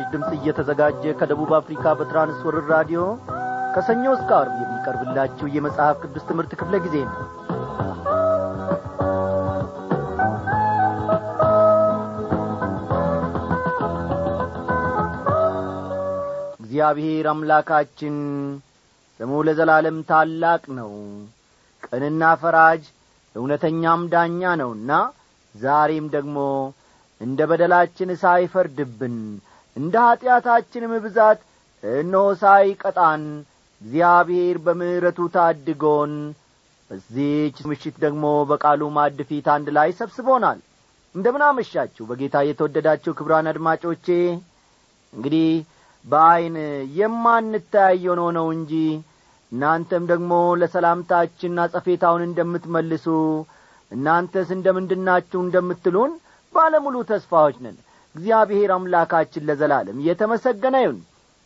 ለምሥራች ድምፅ እየተዘጋጀ ከደቡብ አፍሪካ በትራንስወርር ራዲዮ ከሰኞ እስከ አርብ የሚቀርብላችሁ የመጽሐፍ ቅዱስ ትምህርት ክፍለ ጊዜ ነው። እግዚአብሔር አምላካችን ስሙ ለዘላለም ታላቅ ነው። ቅንና ፈራጅ እውነተኛም ዳኛ ነውና ዛሬም ደግሞ እንደ በደላችን ሳይፈርድብን እንደ ኀጢአታችንም ብዛት እነሆ ሳይቀጣን እግዚአብሔር በምሕረቱ ታድጎን በዚህች ምሽት ደግሞ በቃሉ ማድ ፊት አንድ ላይ ሰብስቦናል። እንደምን አመሻችሁ በጌታ የተወደዳችሁ ክብራን አድማጮቼ። እንግዲህ በዐይን የማንተያየው ነው ነው እንጂ እናንተም ደግሞ ለሰላምታችን አጸፌታውን እንደምትመልሱ እናንተስ እንደምንድናችሁ እንደምትሉን ባለሙሉ ተስፋዎች ነን እግዚአብሔር አምላካችን ለዘላለም እየተመሰገነ ይሁን።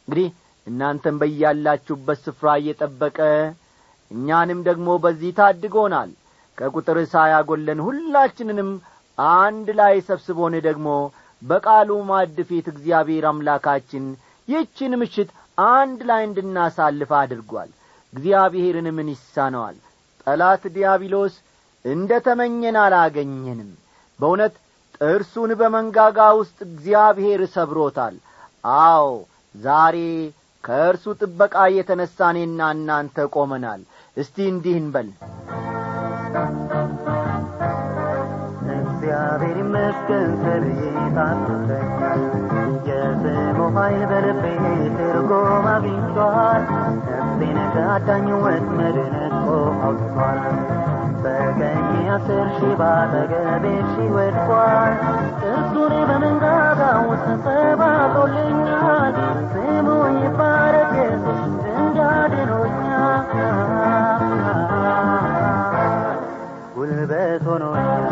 እንግዲህ እናንተም በያላችሁበት ስፍራ እየጠበቀ እኛንም ደግሞ በዚህ ታድጎናል። ከቁጥር ሳያጐለን ሁላችንንም አንድ ላይ ሰብስቦን ደግሞ በቃሉ ፊት እግዚአብሔር አምላካችን ይህችን ምሽት አንድ ላይ እንድናሳልፍ አድርጓል። እግዚአብሔርን ምን ይሳነዋል? ጠላት ዲያብሎስ እንደ ተመኘን አላገኘንም። በእውነት ጥርሱን በመንጋጋ ውስጥ እግዚአብሔር ሰብሮታል። አዎ ዛሬ ከእርሱ ጥበቃ የተነሳኔና እናንተ ቆመናል። እስቲ እንዲህ እንበል። እግዚአብሔር ይመስገን ስለታሰረኛል የስሙ ኃይል በልቤ ትርጉም አግኝቷል። ነፍሴን ከአዳኝ ወጥመድ ነጥቆ አውጥቷል በቀኝ አስር ሺህ ባጠገቤ ሺህ ወድቋል ጥርሱን በመንጋጋ ውስጥ ሰባብሮልኛል ስሙ ይባረክ ኢየሱስ እንዳድኖኛል ጉልበት ሆኖኛል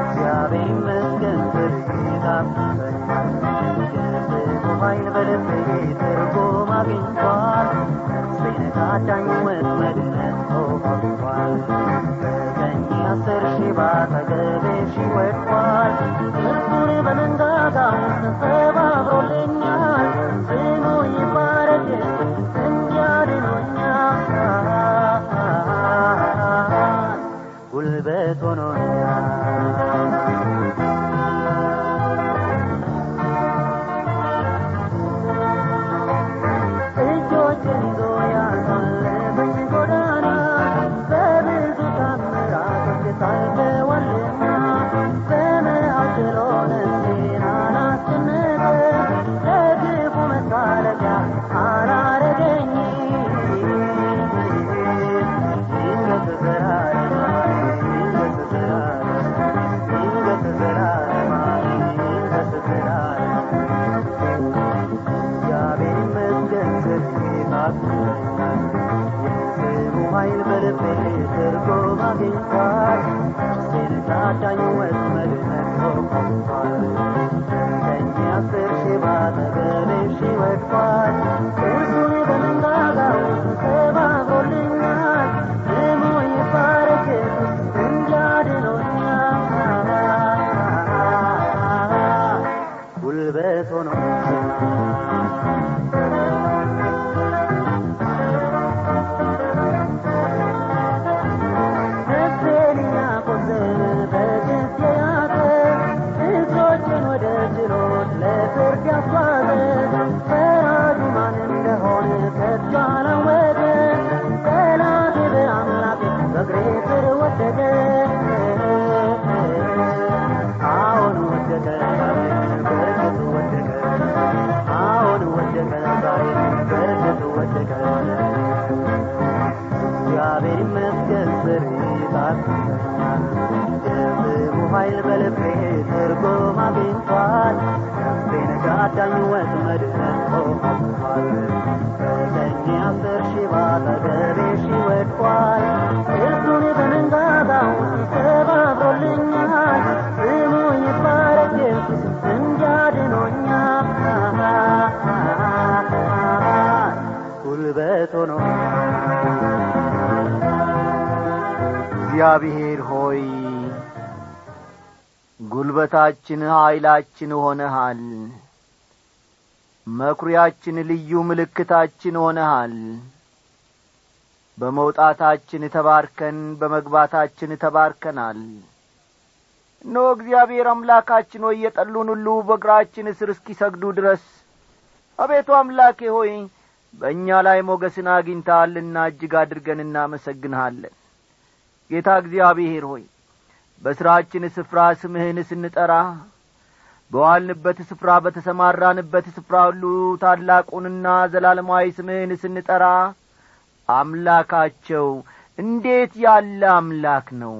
እግዚአብሔር ይመስገን የስሙ ኃይል በልቤ ትርጉም አግኝቷል ከአዳኝ ወጥመድ አውጥቷል በቀኝ አስር ሺህ ባጠገቤ ሺህ ወድቋል እርሱን በመንጋጋ ውስጥ ኃይል በልቤ ትርጉም አግኝቷል። ነፍሴን ከአዳኝ ወጥመድ ነጥቆ አውጥቷል በቀኝ አስር ሺህ ባጠገቤ ሺህ ወድቋል። እርሱን በመንጋጋ ውስጥ ሰባብሮልኛል ስሙ ይባረክ ኢየሱስ እንዲያድኖኛል። ጉልበት ሆኖኛል እግዚአብሔር ሆይ ጉልበታችን ኀይላችን ሆነሃል። መኩሪያችን ልዩ ምልክታችን ሆነሃል። በመውጣታችን ተባርከን በመግባታችን ተባርከናል። እነሆ እግዚአብሔር አምላካችን ሆይ የጠሉን ሁሉ በእግራችን እስር እስኪሰግዱ ድረስ አቤቱ አምላኬ ሆይ በእኛ ላይ ሞገስን አግኝተሃልና እጅግ አድርገን እናመሰግንሃለን። ጌታ እግዚአብሔር ሆይ በሥራችን ስፍራ ስምህን ስንጠራ በዋልንበት ስፍራ በተሰማራንበት ስፍራ ሁሉ ታላቁንና ዘላለማዊ ስምህን ስንጠራ አምላካቸው እንዴት ያለ አምላክ ነው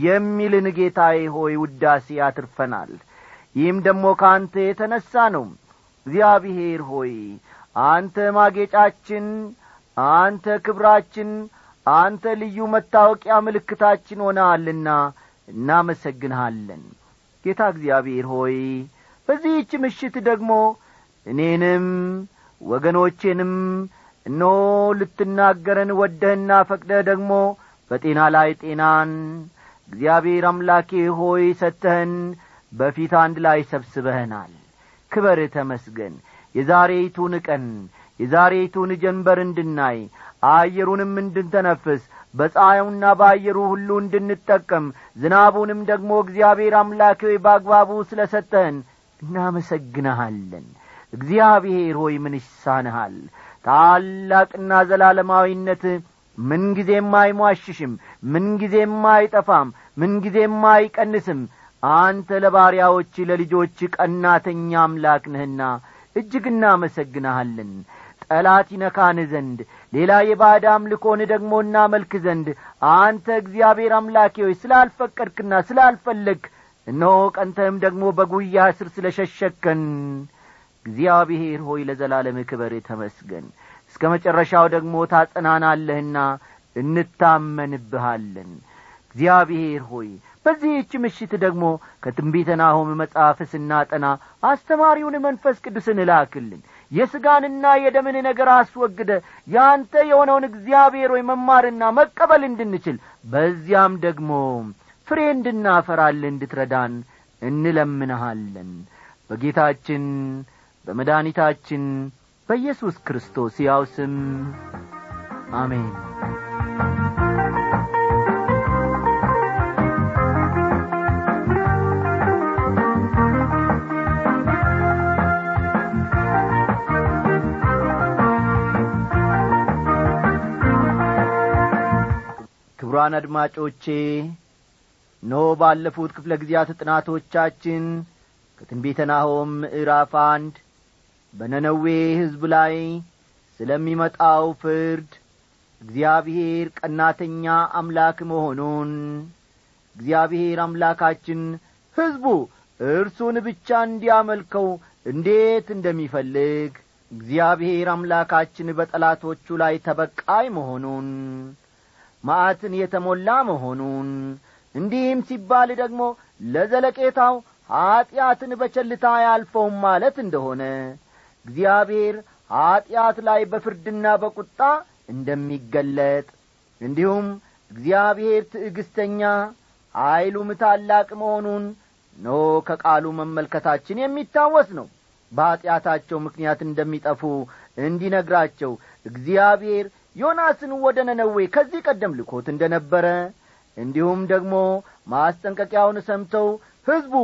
የሚልን ጌታዬ ሆይ ውዳሴ አትርፈናል። ይህም ደግሞ ከአንተ የተነሣ ነው። እግዚአብሔር ሆይ አንተ ማጌጫችን አንተ ክብራችን አንተ ልዩ መታወቂያ ምልክታችን ሆነሃልና እናመሰግንሃለን። ጌታ እግዚአብሔር ሆይ በዚህች ምሽት ደግሞ እኔንም ወገኖቼንም እኖ ልትናገረን ወደህና ፈቅደህ ደግሞ በጤና ላይ ጤናን እግዚአብሔር አምላኬ ሆይ ሰተህን በፊት አንድ ላይ ሰብስበህናል። ክበር ተመስገን። የዛሬይቱን ቀን የዛሬይቱን ጀንበር እንድናይ አየሩንም እንድንተነፍስ በፀሐዩና በአየሩ ሁሉ እንድንጠቀም ዝናቡንም ደግሞ እግዚአብሔር አምላክ በአግባቡ ስለ ሰጠህን እናመሰግንሃለን። እግዚአብሔር ሆይ ምን ይሳንሃል? ታላቅና ዘላለማዊነት ምንጊዜም አይሟሽሽም ምንጊዜም አይጠፋም ምንጊዜም አይቀንስም። አንተ ለባሪያዎች ለልጆች ቀናተኛ አምላክ ነህና እጅግ እናመሰግንሃለን ጠላት ይነካን ዘንድ ሌላ የባዕድ አምልኮን ደግሞ እናመልክ ዘንድ አንተ እግዚአብሔር አምላኬ ሆይ ስላልፈቀድክና ስላልፈለግ እነሆ ቀንተህም ደግሞ በጉያ ስር ስለ ሸሸከን እግዚአብሔር ሆይ ለዘላለም ክበር ተመስገን። እስከ መጨረሻው ደግሞ ታጸናናለህና እንታመንብሃለን። እግዚአብሔር ሆይ በዚህች ምሽት ደግሞ ከትንቢተ ናሆም መጽሐፍ ስናጠና አስተማሪውን መንፈስ ቅዱስን እላክልን የሥጋንና የደምን ነገር አስወግደ ያንተ የሆነውን እግዚአብሔር ሆይ መማርና መቀበል እንድንችል በዚያም ደግሞ ፍሬ እንድናፈራል እንድትረዳን እንለምንሃለን። በጌታችን በመድኃኒታችን በኢየሱስ ክርስቶስ ያው ስም አሜን ክቡራን አድማጮቼ ኖ ባለፉት ክፍለ ጊዜያት ጥናቶቻችን ከትንቢተ ናሆም ምዕራፍ አንድ በነነዌ ሕዝብ ላይ ስለሚመጣው ፍርድ እግዚአብሔር ቀናተኛ አምላክ መሆኑን እግዚአብሔር አምላካችን ሕዝቡ እርሱን ብቻ እንዲያመልከው እንዴት እንደሚፈልግ እግዚአብሔር አምላካችን በጠላቶቹ ላይ ተበቃይ መሆኑን ማዕትን የተሞላ መሆኑን። እንዲህም ሲባል ደግሞ ለዘለቄታው ኀጢአትን በቸልታ አያልፈውም ማለት እንደሆነ እግዚአብሔር ኀጢአት ላይ በፍርድና በቁጣ እንደሚገለጥ እንዲሁም እግዚአብሔር ትዕግስተኛ ኀይሉም ታላቅ መሆኑን ኖ ከቃሉ መመልከታችን የሚታወስ ነው። በኀጢአታቸው ምክንያት እንደሚጠፉ እንዲነግራቸው እግዚአብሔር ዮናስን ወደ ነነዌ ከዚህ ቀደም ልኮት እንደ ነበረ እንዲሁም ደግሞ ማስጠንቀቂያውን ሰምተው ሕዝቡ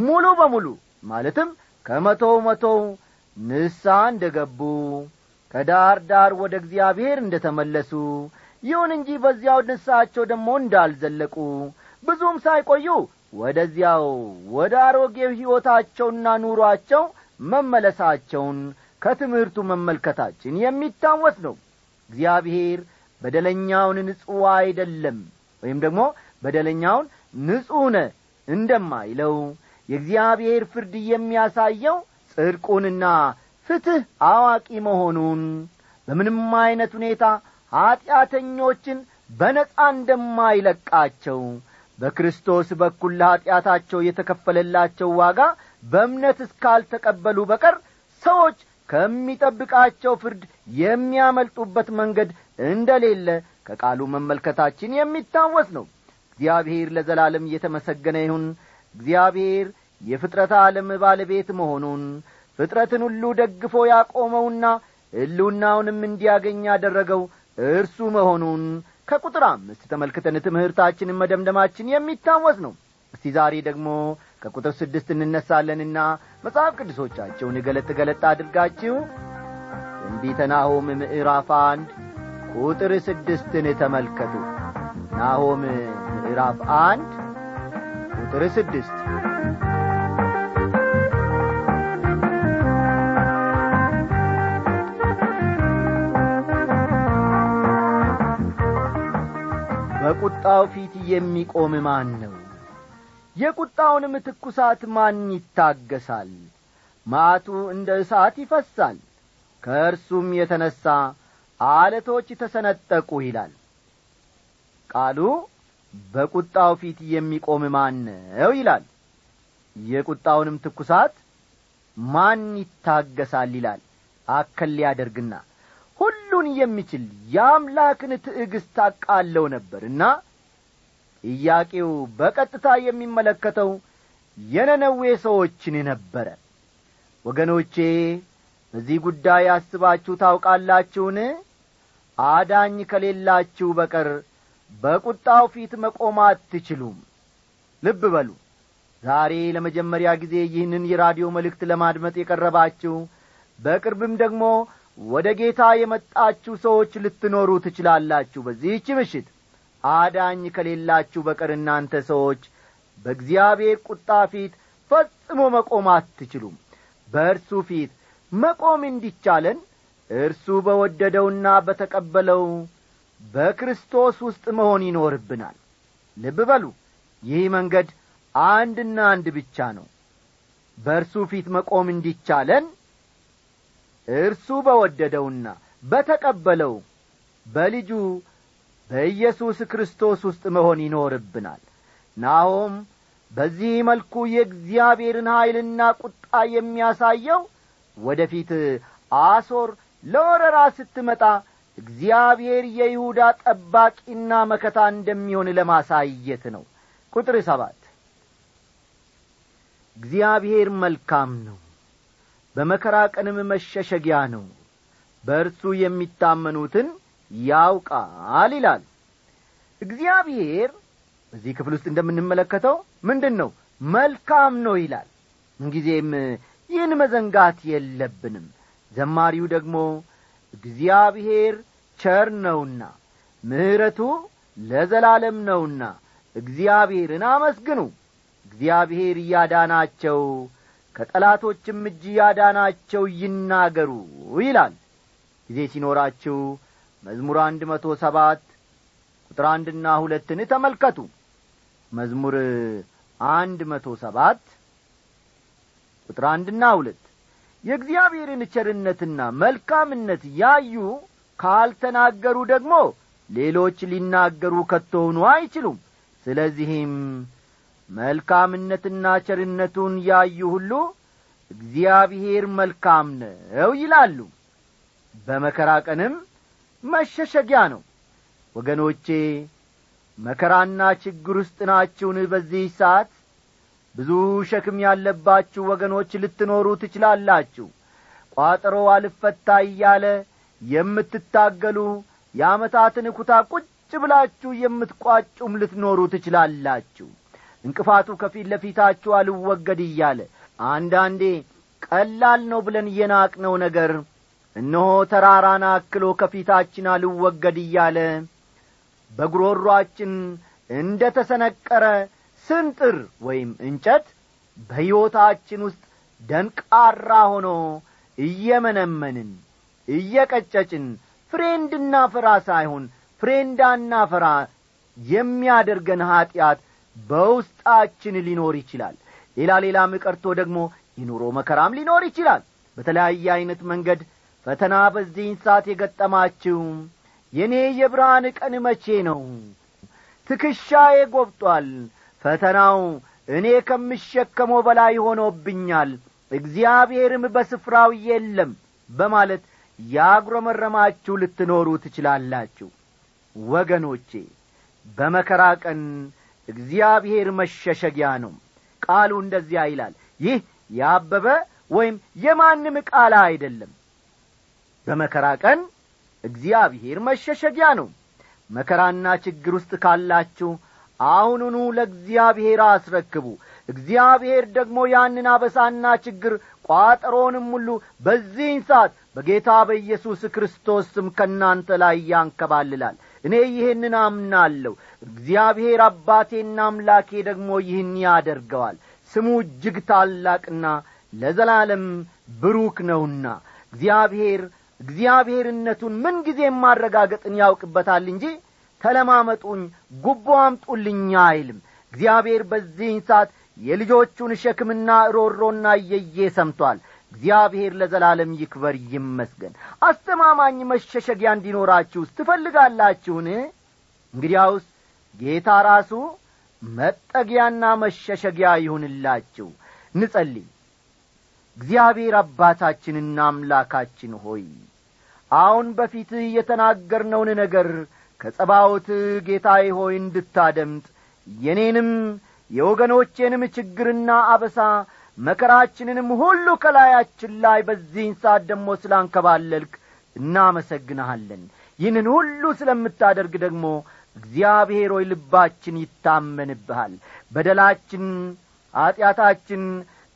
ሙሉ በሙሉ ማለትም ከመቶው መቶው ንሳ እንደ ገቡ ከዳር ዳር ወደ እግዚአብሔር እንደ ተመለሱ ይሁን እንጂ በዚያው ንሳቸው ደግሞ እንዳልዘለቁ ብዙም ሳይቆዩ ወደዚያው ወደ አሮጌው ሕይወታቸውና ኑሮአቸው መመለሳቸውን ከትምህርቱ መመልከታችን የሚታወስ ነው እግዚአብሔር በደለኛውን ንጹሕ አይደለም ወይም ደግሞ በደለኛውን ንጹሕ እንደማይለው የእግዚአብሔር ፍርድ የሚያሳየው ጽድቁንና ፍትሕ አዋቂ መሆኑን በምንም ዐይነት ሁኔታ ኀጢአተኞችን በነጻ እንደማይለቃቸው በክርስቶስ በኩል ለኀጢአታቸው የተከፈለላቸው ዋጋ በእምነት እስካልተቀበሉ በቀር ሰዎች ከሚጠብቃቸው ፍርድ የሚያመልጡበት መንገድ እንደሌለ ከቃሉ መመልከታችን የሚታወስ ነው። እግዚአብሔር ለዘላለም እየተመሰገነ ይሁን። እግዚአብሔር የፍጥረት ዓለም ባለቤት መሆኑን ፍጥረትን ሁሉ ደግፎ ያቆመውና ሕልውናውንም እንዲያገኝ ያደረገው እርሱ መሆኑን ከቁጥር አምስት ተመልክተን ትምህርታችንን መደምደማችን የሚታወስ ነው። እስቲ ዛሬ ደግሞ ከቁጥር ስድስት እንነሳለንና መጽሐፍ ቅዱሶቻቸውን ገለጥ ገለጥ አድርጋችሁ ትንቢተ ናሆም ምዕራፍ አንድ ቁጥር ስድስትን ተመልከቱ። ናሆም ምዕራፍ አንድ ቁጥር ስድስት በቁጣው ፊት የሚቆም ማን ነው? የቁጣውንም ትኩሳት ማን ይታገሳል? ማቱ እንደ እሳት ይፈሳል ከእርሱም የተነሣ አለቶች ተሰነጠቁ ይላል። ቃሉ በቁጣው ፊት የሚቆም ማን ይላል። የቁጣውንም ትኩሳት ማን ይታገሳል ይላል። አከል ሊያደርግና ሁሉን የሚችል የአምላክን ትዕግሥት አቃለው ነበርና ጥያቄው በቀጥታ የሚመለከተው የነነዌ ሰዎችን ነበረ። ወገኖቼ በዚህ ጉዳይ አስባችሁ ታውቃላችሁን? አዳኝ ከሌላችሁ በቀር በቁጣው ፊት መቆም አትችሉም። ልብ በሉ። ዛሬ ለመጀመሪያ ጊዜ ይህንን የራዲዮ መልእክት ለማድመጥ የቀረባችሁ በቅርብም ደግሞ ወደ ጌታ የመጣችሁ ሰዎች ልትኖሩ ትችላላችሁ። በዚህች ምሽት አዳኝ ከሌላችሁ በቀር እናንተ ሰዎች በእግዚአብሔር ቁጣ ፊት ፈጽሞ መቆም አትችሉም። በእርሱ ፊት መቆም እንዲቻለን እርሱ በወደደውና በተቀበለው በክርስቶስ ውስጥ መሆን ይኖርብናል። ልብ በሉ ይህ መንገድ አንድና አንድ ብቻ ነው። በእርሱ ፊት መቆም እንዲቻለን እርሱ በወደደውና በተቀበለው በልጁ በኢየሱስ ክርስቶስ ውስጥ መሆን ይኖርብናል። ናሆም በዚህ መልኩ የእግዚአብሔርን ኀይልና ቁጣ የሚያሳየው ወደ ፊት አሶር ለወረራ ስትመጣ እግዚአብሔር የይሁዳ ጠባቂና መከታ እንደሚሆን ለማሳየት ነው። ቁጥር ሰባት እግዚአብሔር መልካም ነው። በመከራ ቀንም መሸሸጊያ ነው። በእርሱ የሚታመኑትን ያውቃል ይላል። እግዚአብሔር በዚህ ክፍል ውስጥ እንደምንመለከተው ምንድን ነው መልካም ነው ይላል። ምንጊዜም ይህን መዘንጋት የለብንም። ዘማሪው ደግሞ እግዚአብሔር ቸር ነውና ምሕረቱ ለዘላለም ነውና እግዚአብሔርን አመስግኑ። እግዚአብሔር እያዳናቸው ከጠላቶችም እጅ ያዳናቸው ይናገሩ ይላል። ጊዜ ሲኖራችሁ መዝሙር አንድ መቶ ሰባት ቁጥር አንድና ሁለትን ተመልከቱ። መዝሙር አንድ መቶ ሰባት ቁጥር አንድና ሁለት የእግዚአብሔርን ቸርነትና መልካምነት ያዩ ካልተናገሩ ደግሞ ሌሎች ሊናገሩ ከቶሆኑ አይችሉም። ስለዚህም መልካምነትና ቸርነቱን ያዩ ሁሉ እግዚአብሔር መልካም ነው ይላሉ። በመከራ ቀንም መሸሸጊያ ነው። ወገኖቼ መከራና ችግር ውስጥ ናችሁን በዚህ ሰዓት ብዙ ሸክም ያለባችሁ ወገኖች ልትኖሩ ትችላላችሁ። ቋጠሮ አልፈታ እያለ የምትታገሉ የአመታትን ኩታ ቁጭ ብላችሁ የምትቋጩም ልትኖሩ ትችላላችሁ። እንቅፋቱ ከፊት ለፊታችሁ አልወገድ እያለ አንዳንዴ ቀላል ነው ብለን የናቅነው ነገር እነሆ ተራራን አክሎ ከፊታችን አልወገድ እያለ በጉሮሯችን እንደ ተሰነቀረ ስንጥር ወይም እንጨት በሕይወታችን ውስጥ ደንቃራ ሆኖ እየመነመንን እየቀጨጭን ፍሬ እንድናፈራ ሳይሆን ፍሬ እንዳናፈራ የሚያደርገን ኀጢአት በውስጣችን ሊኖር ይችላል። ሌላ ሌላም ቀርቶ ደግሞ የኑሮ መከራም ሊኖር ይችላል። በተለያየ ዐይነት መንገድ ፈተና በዚህን ሰዓት የገጠማችው የእኔ የብርሃን ቀን መቼ ነው? ትከሻዬ ጐብጧል ፈተናው እኔ ከምሸከመው በላይ ሆኖብኛል። እግዚአብሔርም በስፍራው የለም በማለት ያጉረመረማችሁ ልትኖሩ ትችላላችሁ። ወገኖቼ በመከራ ቀን እግዚአብሔር መሸሸጊያ ነው። ቃሉ እንደዚያ ይላል። ይህ ያበበ ወይም የማንም ቃል አይደለም። በመከራ ቀን እግዚአብሔር መሸሸጊያ ነው። መከራና ችግር ውስጥ ካላችሁ አሁኑኑ ለእግዚአብሔር አስረክቡ። እግዚአብሔር ደግሞ ያንን አበሳና ችግር ቋጠሮንም ሁሉ በዚህን ሰዓት በጌታ በኢየሱስ ክርስቶስ ስም ከእናንተ ላይ ያንከባልላል። እኔ ይህንን አምናለሁ። እግዚአብሔር አባቴና አምላኬ ደግሞ ይህን ያደርገዋል። ስሙ እጅግ ታላቅና ለዘላለም ብሩክ ነውና እግዚአብሔር እግዚአብሔርነቱን ምንጊዜም ማረጋገጥን ያውቅበታል እንጂ ተለማመጡኝ ጉቦ አምጡልኛ አይልም። እግዚአብሔር በዚህን ሰዓት የልጆቹን ሸክምና ሮሮና እየዬ ሰምቷል። እግዚአብሔር ለዘላለም ይክበር ይመስገን። አስተማማኝ መሸሸጊያ እንዲኖራችሁስ ትፈልጋላችሁን? እንግዲያውስ ጌታ ራሱ መጠጊያና መሸሸጊያ ይሁንላችሁ። ንጸልይ። እግዚአብሔር አባታችንና አምላካችን ሆይ አሁን በፊትህ የተናገርነውን ነገር ከጸባዖት ጌታዬ ሆይ እንድታደምጥ የኔንም የወገኖቼንም ችግርና አበሳ መከራችንንም ሁሉ ከላያችን ላይ በዚህን ሰዓት ደግሞ ስላንከባለልክ እናመሰግንሃለን። ይህንን ሁሉ ስለምታደርግ ደግሞ እግዚአብሔር ሆይ ልባችን ይታመንብሃል። በደላችን ኀጢአታችን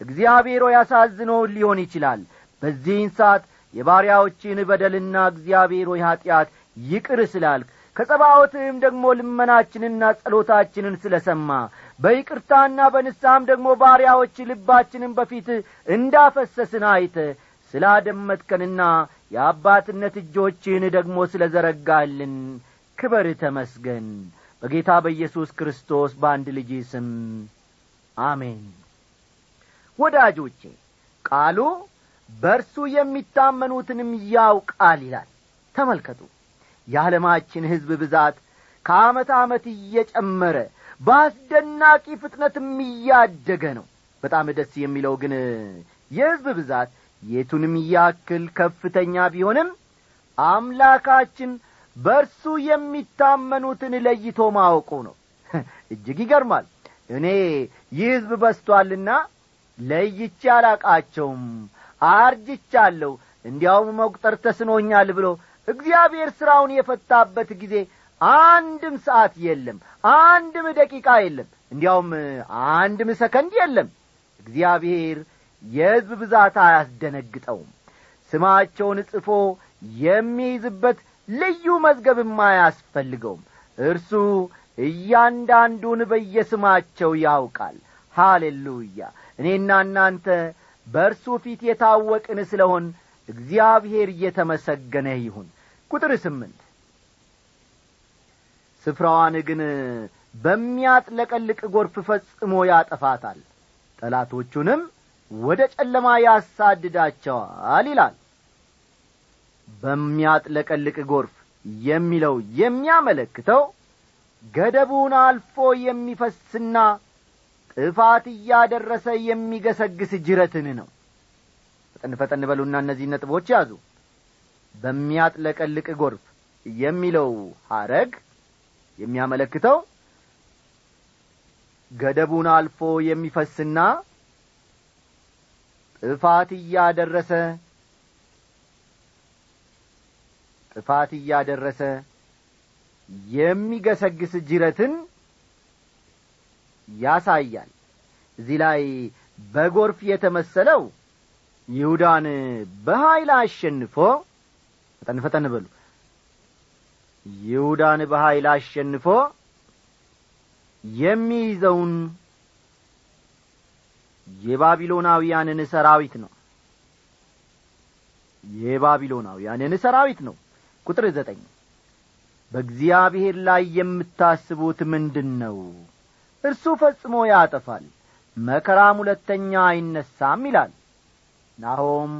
እግዚአብሔር ሆይ አሳዝኖ ሊሆን ይችላል። በዚህን ሰዓት የባሪያዎችን በደልና እግዚአብሔር ሆይ ኀጢአት ይቅር ስላልክ ከጸባዖትህም ደግሞ ልመናችንና ጸሎታችንን ስለ ሰማ በይቅርታና በንስሐም ደግሞ ባሪያዎች ልባችንን በፊት እንዳፈሰስን አይተ ስላደመጥከንና የአባትነት እጆችህን ደግሞ ስለ ዘረጋልን ክበር ተመስገን። በጌታ በኢየሱስ ክርስቶስ በአንድ ልጅ ስም አሜን። ወዳጆቼ ቃሉ በእርሱ የሚታመኑትንም ያውቃል ይላል። ተመልከቱ የዓለማችን ሕዝብ ብዛት ከዓመት ዓመት እየጨመረ በአስደናቂ ፍጥነትም እያደገ ነው። በጣም ደስ የሚለው ግን የሕዝብ ብዛት የቱንም ያክል ከፍተኛ ቢሆንም አምላካችን በእርሱ የሚታመኑትን ለይቶ ማወቁ ነው። እጅግ ይገርማል። እኔ ይህ ሕዝብ በስቶአልና ለይቼ አላቃቸውም አርጅቻለሁ እንዲያውም መቁጠር ተስኖኛል ብሎ እግዚአብሔር ሥራውን የፈታበት ጊዜ አንድም ሰዓት የለም አንድም ደቂቃ የለም እንዲያውም አንድም ሰከንድ የለም። እግዚአብሔር የሕዝብ ብዛት አያስደነግጠውም። ስማቸውን ጽፎ የሚይዝበት ልዩ መዝገብም አያስፈልገውም። እርሱ እያንዳንዱን በየስማቸው ያውቃል። ሃሌሉያ! እኔና እናንተ በእርሱ ፊት የታወቅን ስለሆን እግዚአብሔር እየተመሰገነ ይሁን ቁጥር ስምንት። ስፍራዋን ግን በሚያጥለቀልቅ ጎርፍ ፈጽሞ ያጠፋታል። ጠላቶቹንም ወደ ጨለማ ያሳድዳቸዋል ይላል። በሚያጥለቀልቅ ጎርፍ የሚለው የሚያመለክተው ገደቡን አልፎ የሚፈስና ጥፋት እያደረሰ የሚገሰግስ ጅረትን ነው። ፈጠን ፈጠን በሉና እነዚህ ነጥቦች ያዙ በሚያጥለቀልቅ ጎርፍ የሚለው ሐረግ የሚያመለክተው ገደቡን አልፎ የሚፈስና ጥፋት እያደረሰ ጥፋት እያደረሰ የሚገሰግስ ጅረትን ያሳያል። እዚህ ላይ በጎርፍ የተመሰለው ይሁዳን በኀይል አሸንፎ ፈጠን ፈጠን በሉ። ይሁዳን በኀይል አሸንፎ የሚይዘውን የባቢሎናውያንን ሰራዊት ነው። የባቢሎናውያንን ሰራዊት ነው። ቁጥር ዘጠኝ በእግዚአብሔር ላይ የምታስቡት ምንድን ነው እርሱ ፈጽሞ ያጠፋል መከራም ሁለተኛ አይነሳም ይላል። ናሆም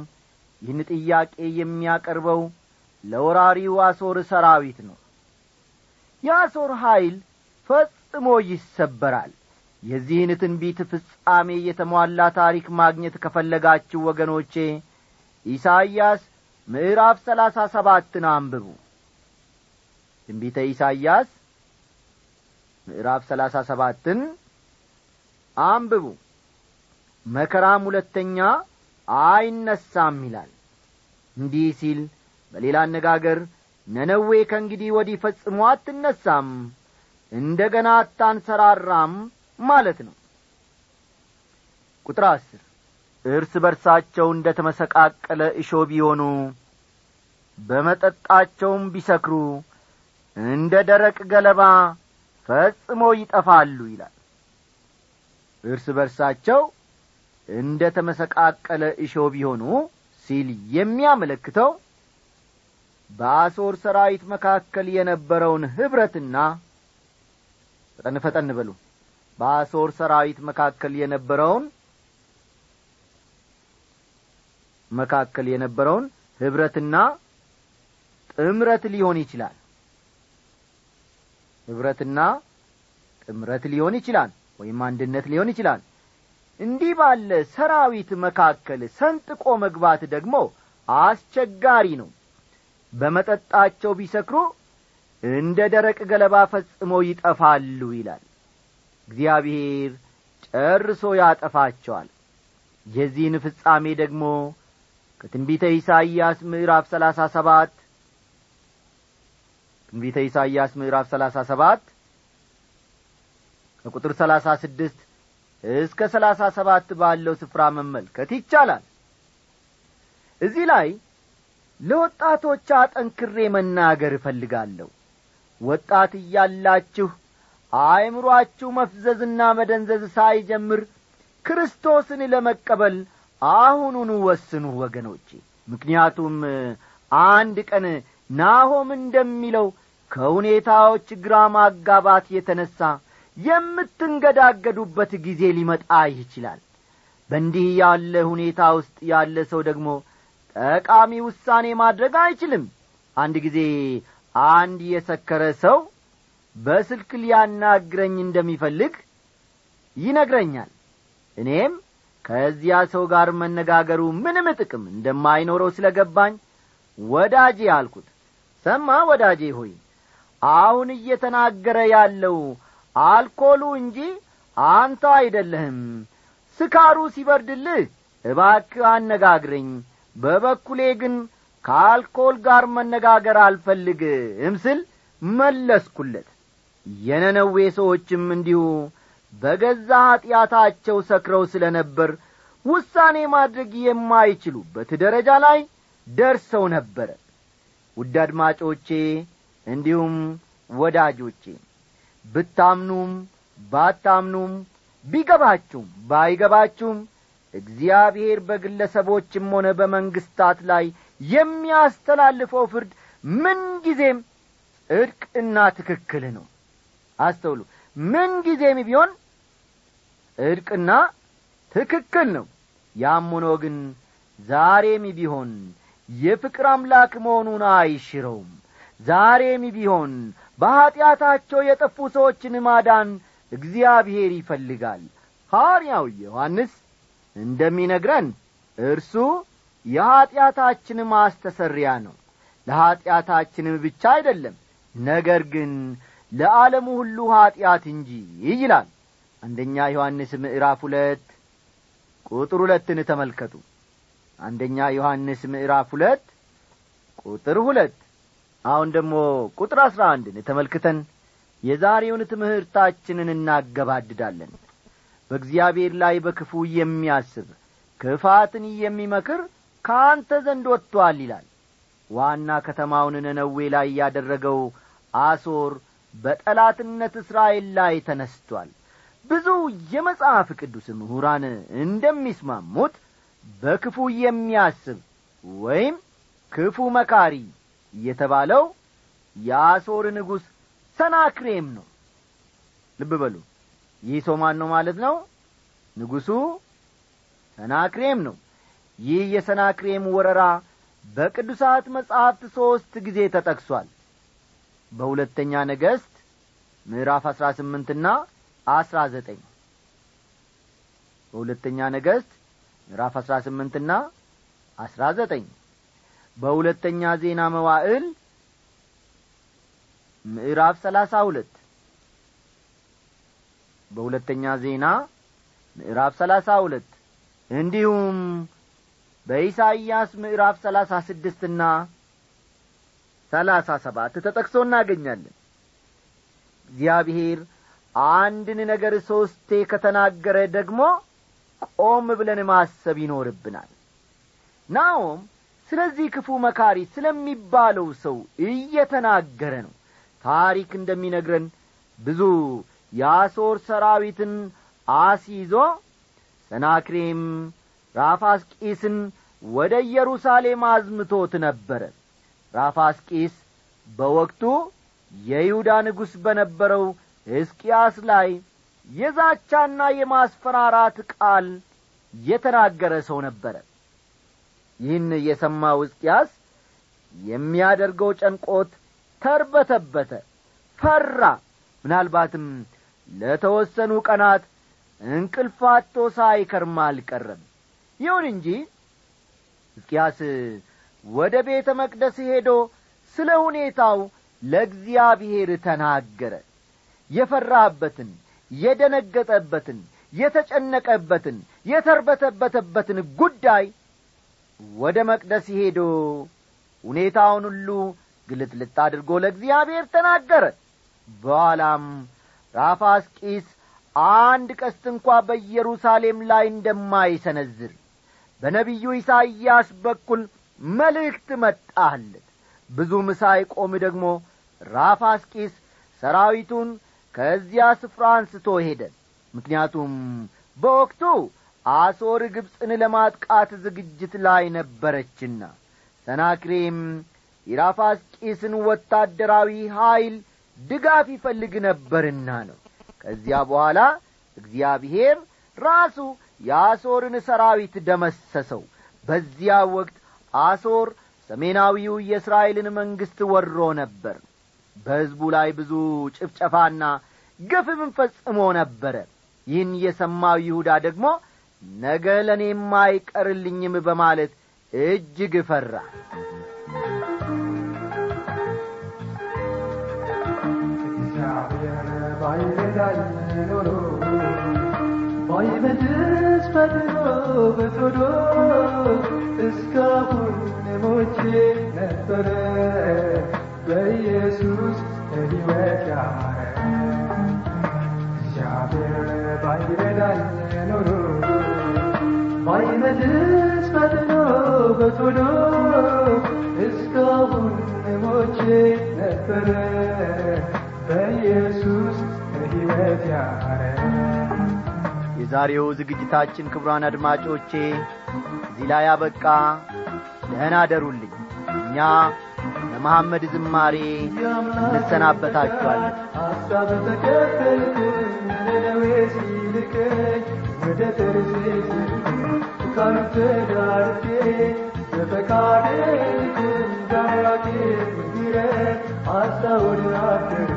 ይህን ጥያቄ የሚያቀርበው ለወራሪው አሶር ሰራዊት ነው። የአሶር ኀይል ፈጽሞ ይሰበራል። የዚህን ትንቢት ፍጻሜ የተሟላ ታሪክ ማግኘት ከፈለጋችሁ ወገኖቼ ኢሳይያስ ምዕራፍ ሰላሳ ሰባትን አንብቡ። ትንቢተ ኢሳይያስ ምዕራፍ ሰላሳ ሰባትን አንብቡ። መከራም ሁለተኛ አይነሳም ይላል። እንዲህ ሲል በሌላ አነጋገር ነነዌ ከእንግዲህ ወዲህ ፈጽሞ አትነሳም እንደ ገና አታንሰራራም ማለት ነው። ቁጥር አስር እርስ በርሳቸው እንደ ተመሰቃቀለ እሾ ቢሆኑ በመጠጣቸውም ቢሰክሩ እንደ ደረቅ ገለባ ፈጽሞ ይጠፋሉ ይላል። እርስ በርሳቸው እንደ ተመሰቃቀለ እሾ ቢሆኑ ሲል የሚያመለክተው በአሶር ሰራዊት መካከል የነበረውን ኅብረትና ፈጠን ፈጠን በሉ። በአሶር ሰራዊት መካከል የነበረውን መካከል የነበረውን ኅብረትና ጥምረት ሊሆን ይችላል። ኅብረትና ጥምረት ሊሆን ይችላል ወይም አንድነት ሊሆን ይችላል። እንዲህ ባለ ሰራዊት መካከል ሰንጥቆ መግባት ደግሞ አስቸጋሪ ነው በመጠጣቸው ቢሰክሩ እንደ ደረቅ ገለባ ፈጽሞ ይጠፋሉ ይላል። እግዚአብሔር ጨርሶ ያጠፋቸዋል። የዚህን ፍጻሜ ደግሞ ከትንቢተ ኢሳይያስ ምዕራፍ ሰላሳ ሰባት ትንቢተ ኢሳይያስ ምዕራፍ ሰላሳ ሰባት ከቁጥር ሰላሳ ስድስት እስከ ሰላሳ ሰባት ባለው ስፍራ መመልከት ይቻላል። እዚህ ላይ ለወጣቶች አጠንክሬ መናገር እፈልጋለሁ። ወጣት እያላችሁ አእምሮአችሁ መፍዘዝና መደንዘዝ ሳይጀምር ክርስቶስን ለመቀበል አሁኑኑ ወስኑ ወገኖቼ። ምክንያቱም አንድ ቀን ናሆም እንደሚለው ከሁኔታዎች ግራ ማጋባት የተነሣ የምትንገዳገዱበት ጊዜ ሊመጣ ይችላል። በእንዲህ ያለ ሁኔታ ውስጥ ያለ ሰው ደግሞ ጠቃሚ ውሳኔ ማድረግ አይችልም። አንድ ጊዜ አንድ የሰከረ ሰው በስልክ ሊያናግረኝ እንደሚፈልግ ይነግረኛል። እኔም ከዚያ ሰው ጋር መነጋገሩ ምንም ጥቅም እንደማይኖረው ስለ ገባኝ ወዳጄ አልኩት። ሰማ ወዳጄ ሆይ አሁን እየተናገረ ያለው አልኮሉ እንጂ አንተ አይደለህም። ስካሩ ሲበርድልህ እባክህ አነጋግረኝ በበኩሌ ግን ከአልኮል ጋር መነጋገር አልፈልግም ስል መለስኩለት። የነነዌ ሰዎችም እንዲሁ በገዛ ኀጢአታቸው ሰክረው ስለ ነበር ውሳኔ ማድረግ የማይችሉበት ደረጃ ላይ ደርሰው ነበረ። ውድ አድማጮቼ እንዲሁም ወዳጆቼ ብታምኑም ባታምኑም ቢገባችሁም ባይገባችሁም እግዚአብሔር በግለሰቦችም ሆነ በመንግስታት ላይ የሚያስተላልፈው ፍርድ ምንጊዜም ጽድቅና ትክክል ነው። አስተውሉ። ምንጊዜም ቢሆን ጽድቅና ትክክል ነው። ያም ሆኖ ግን ዛሬም ቢሆን የፍቅር አምላክ መሆኑን አይሽረውም። ዛሬም ቢሆን በኀጢአታቸው የጠፉ ሰዎችን ማዳን እግዚአብሔር ይፈልጋል። ሐዋርያው ዮሐንስ እንደሚነግረን እርሱ የኀጢአታችን ማስተሰሪያ ነው። ለኀጢአታችንም ብቻ አይደለም ነገር ግን ለዓለሙ ሁሉ ኀጢአት እንጂ ይላል። አንደኛ ዮሐንስ ምዕራፍ ሁለት ቁጥር ሁለትን ተመልከቱ። አንደኛ ዮሐንስ ምዕራፍ ሁለት ቁጥር ሁለት አሁን ደግሞ ቁጥር አሥራ አንድን ተመልክተን የዛሬውን ትምህርታችንን እናገባድዳለን በእግዚአብሔር ላይ በክፉ የሚያስብ ክፋትን የሚመክር ከአንተ ዘንድ ወጥቶአል ይላል። ዋና ከተማውን ነነዌ ላይ ያደረገው አሶር በጠላትነት እስራኤል ላይ ተነስቶአል ብዙ የመጽሐፍ ቅዱስ ምሁራን እንደሚስማሙት በክፉ የሚያስብ ወይም ክፉ መካሪ የተባለው የአሶር ንጉሥ ሰናክሬም ነው። ልብ በሉ ይህ ሰው ማን ነው ማለት ነው? ንጉሡ ሰናክሬም ነው። ይህ የሰናክሬም ወረራ በቅዱሳት መጻሕፍት ሦስት ጊዜ ተጠቅሷል። በሁለተኛ ነገሥት ምዕራፍ አሥራ ስምንትና አሥራ ዘጠኝ። በሁለተኛ ነገሥት ምዕራፍ አሥራ ስምንትና አሥራ ዘጠኝ። በሁለተኛ ዜና መዋዕል ምዕራፍ ሰላሳ ሁለት በሁለተኛ ዜና ምዕራፍ ሰላሳ ሁለት እንዲሁም በኢሳይያስ ምዕራፍ ሰላሳ ስድስትና ሰላሳ ሰባት ተጠቅሶ እናገኛለን። እግዚአብሔር አንድን ነገር ሦስቴ ከተናገረ ደግሞ ቆም ብለን ማሰብ ይኖርብናል። ናኦም ስለዚህ ክፉ መካሪ ስለሚባለው ሰው እየተናገረ ነው። ታሪክ እንደሚነግረን ብዙ የአሦር ሰራዊትን አስይዞ ሰናክሬም ራፋስቂስን ወደ ኢየሩሳሌም አዝምቶት ነበረ። ራፋስቂስ በወቅቱ የይሁዳ ንጉሥ በነበረው ሕዝቅያስ ላይ የዛቻና የማስፈራራት ቃል የተናገረ ሰው ነበረ። ይህን የሰማው ሕዝቅያስ የሚያደርገው ጨንቆት ተርበተበተ ፈራ። ምናልባትም ለተወሰኑ ቀናት እንቅልፋቶ ሳይከርም አልቀረም። ይሁን እንጂ ሕዝቅያስ ወደ ቤተ መቅደስ ሄዶ ስለ ሁኔታው ለእግዚአብሔር ተናገረ። የፈራበትን የደነገጠበትን የተጨነቀበትን የተርበተበተበትን ጉዳይ ወደ መቅደስ ሄዶ ሁኔታውን ሁሉ ግልጥልጥ አድርጎ ለእግዚአብሔር ተናገረ። በኋላም ራፋስቂስ አንድ ቀስት እንኳ በኢየሩሳሌም ላይ እንደማይሰነዝር በነቢዩ ኢሳይያስ በኩል መልእክት መጣለት። ብዙም ሳይቆም ደግሞ ራፋስቂስ ሰራዊቱን ከዚያ ስፍራ አንስቶ ሄደ። ምክንያቱም በወቅቱ አሶር ግብፅን ለማጥቃት ዝግጅት ላይ ነበረችና ሰናክሬም የራፋስቂስን ወታደራዊ ኀይል ድጋፍ ይፈልግ ነበርና ነው። ከዚያ በኋላ እግዚአብሔር ራሱ የአሶርን ሰራዊት ደመሰሰው። በዚያ ወቅት አሶር ሰሜናዊው የእስራኤልን መንግሥት ወሮ ነበር። በሕዝቡ ላይ ብዙ ጭፍጨፋና ግፍም ፈጽሞ ነበረ። ይህን የሰማው ይሁዳ ደግሞ ነገ ለእኔም አይቀርልኝም በማለት እጅግ ፈራ እግዚአብሔር ባይረዳኝ ኖሮ ባይመልስ ፈጥኖ በቶሎ እስካሁን ሞቼ ነበረ በኢየሱስ ሕይወት ያማረ እግዚአብሔር ባይረዳኝ ኖሮ ባይመልስ ፈጥኖ በቶሎ እስካሁን ሞቼ ነበረ በኢየሱስ ሕይወት ያማረ የዛሬው ዝግጅታችን ክብሯን አድማጮቼ እዚህ ላይ አበቃ። ደህና አደሩልኝ። እኛ ለመሐመድ ዝማሬ እንሰናበታችኋለን። ወደ ተርሴስ አደርኩኝ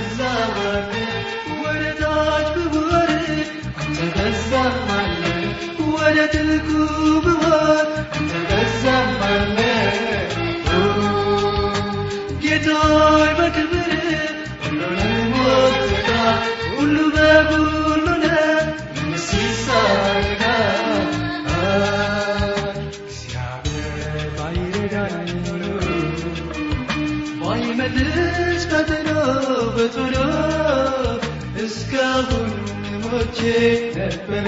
ትበዛማለህ፣ ወደ ታች ብወርድ አንተ በዛማለህ፣ ወደ ጥልቁ ብወርድ አንተ በዛማለህ። ጌታዬ በክብር ሁሉንም ሞልታ ሁሉ በሁሉ ነህ ምንስ ይሳነኛል? እግዚአብሔር ባይረዳኝ ኖሮ ባይመልስ ፈጥኖ በቶሎ እስካሁን ሞቼ ነበረ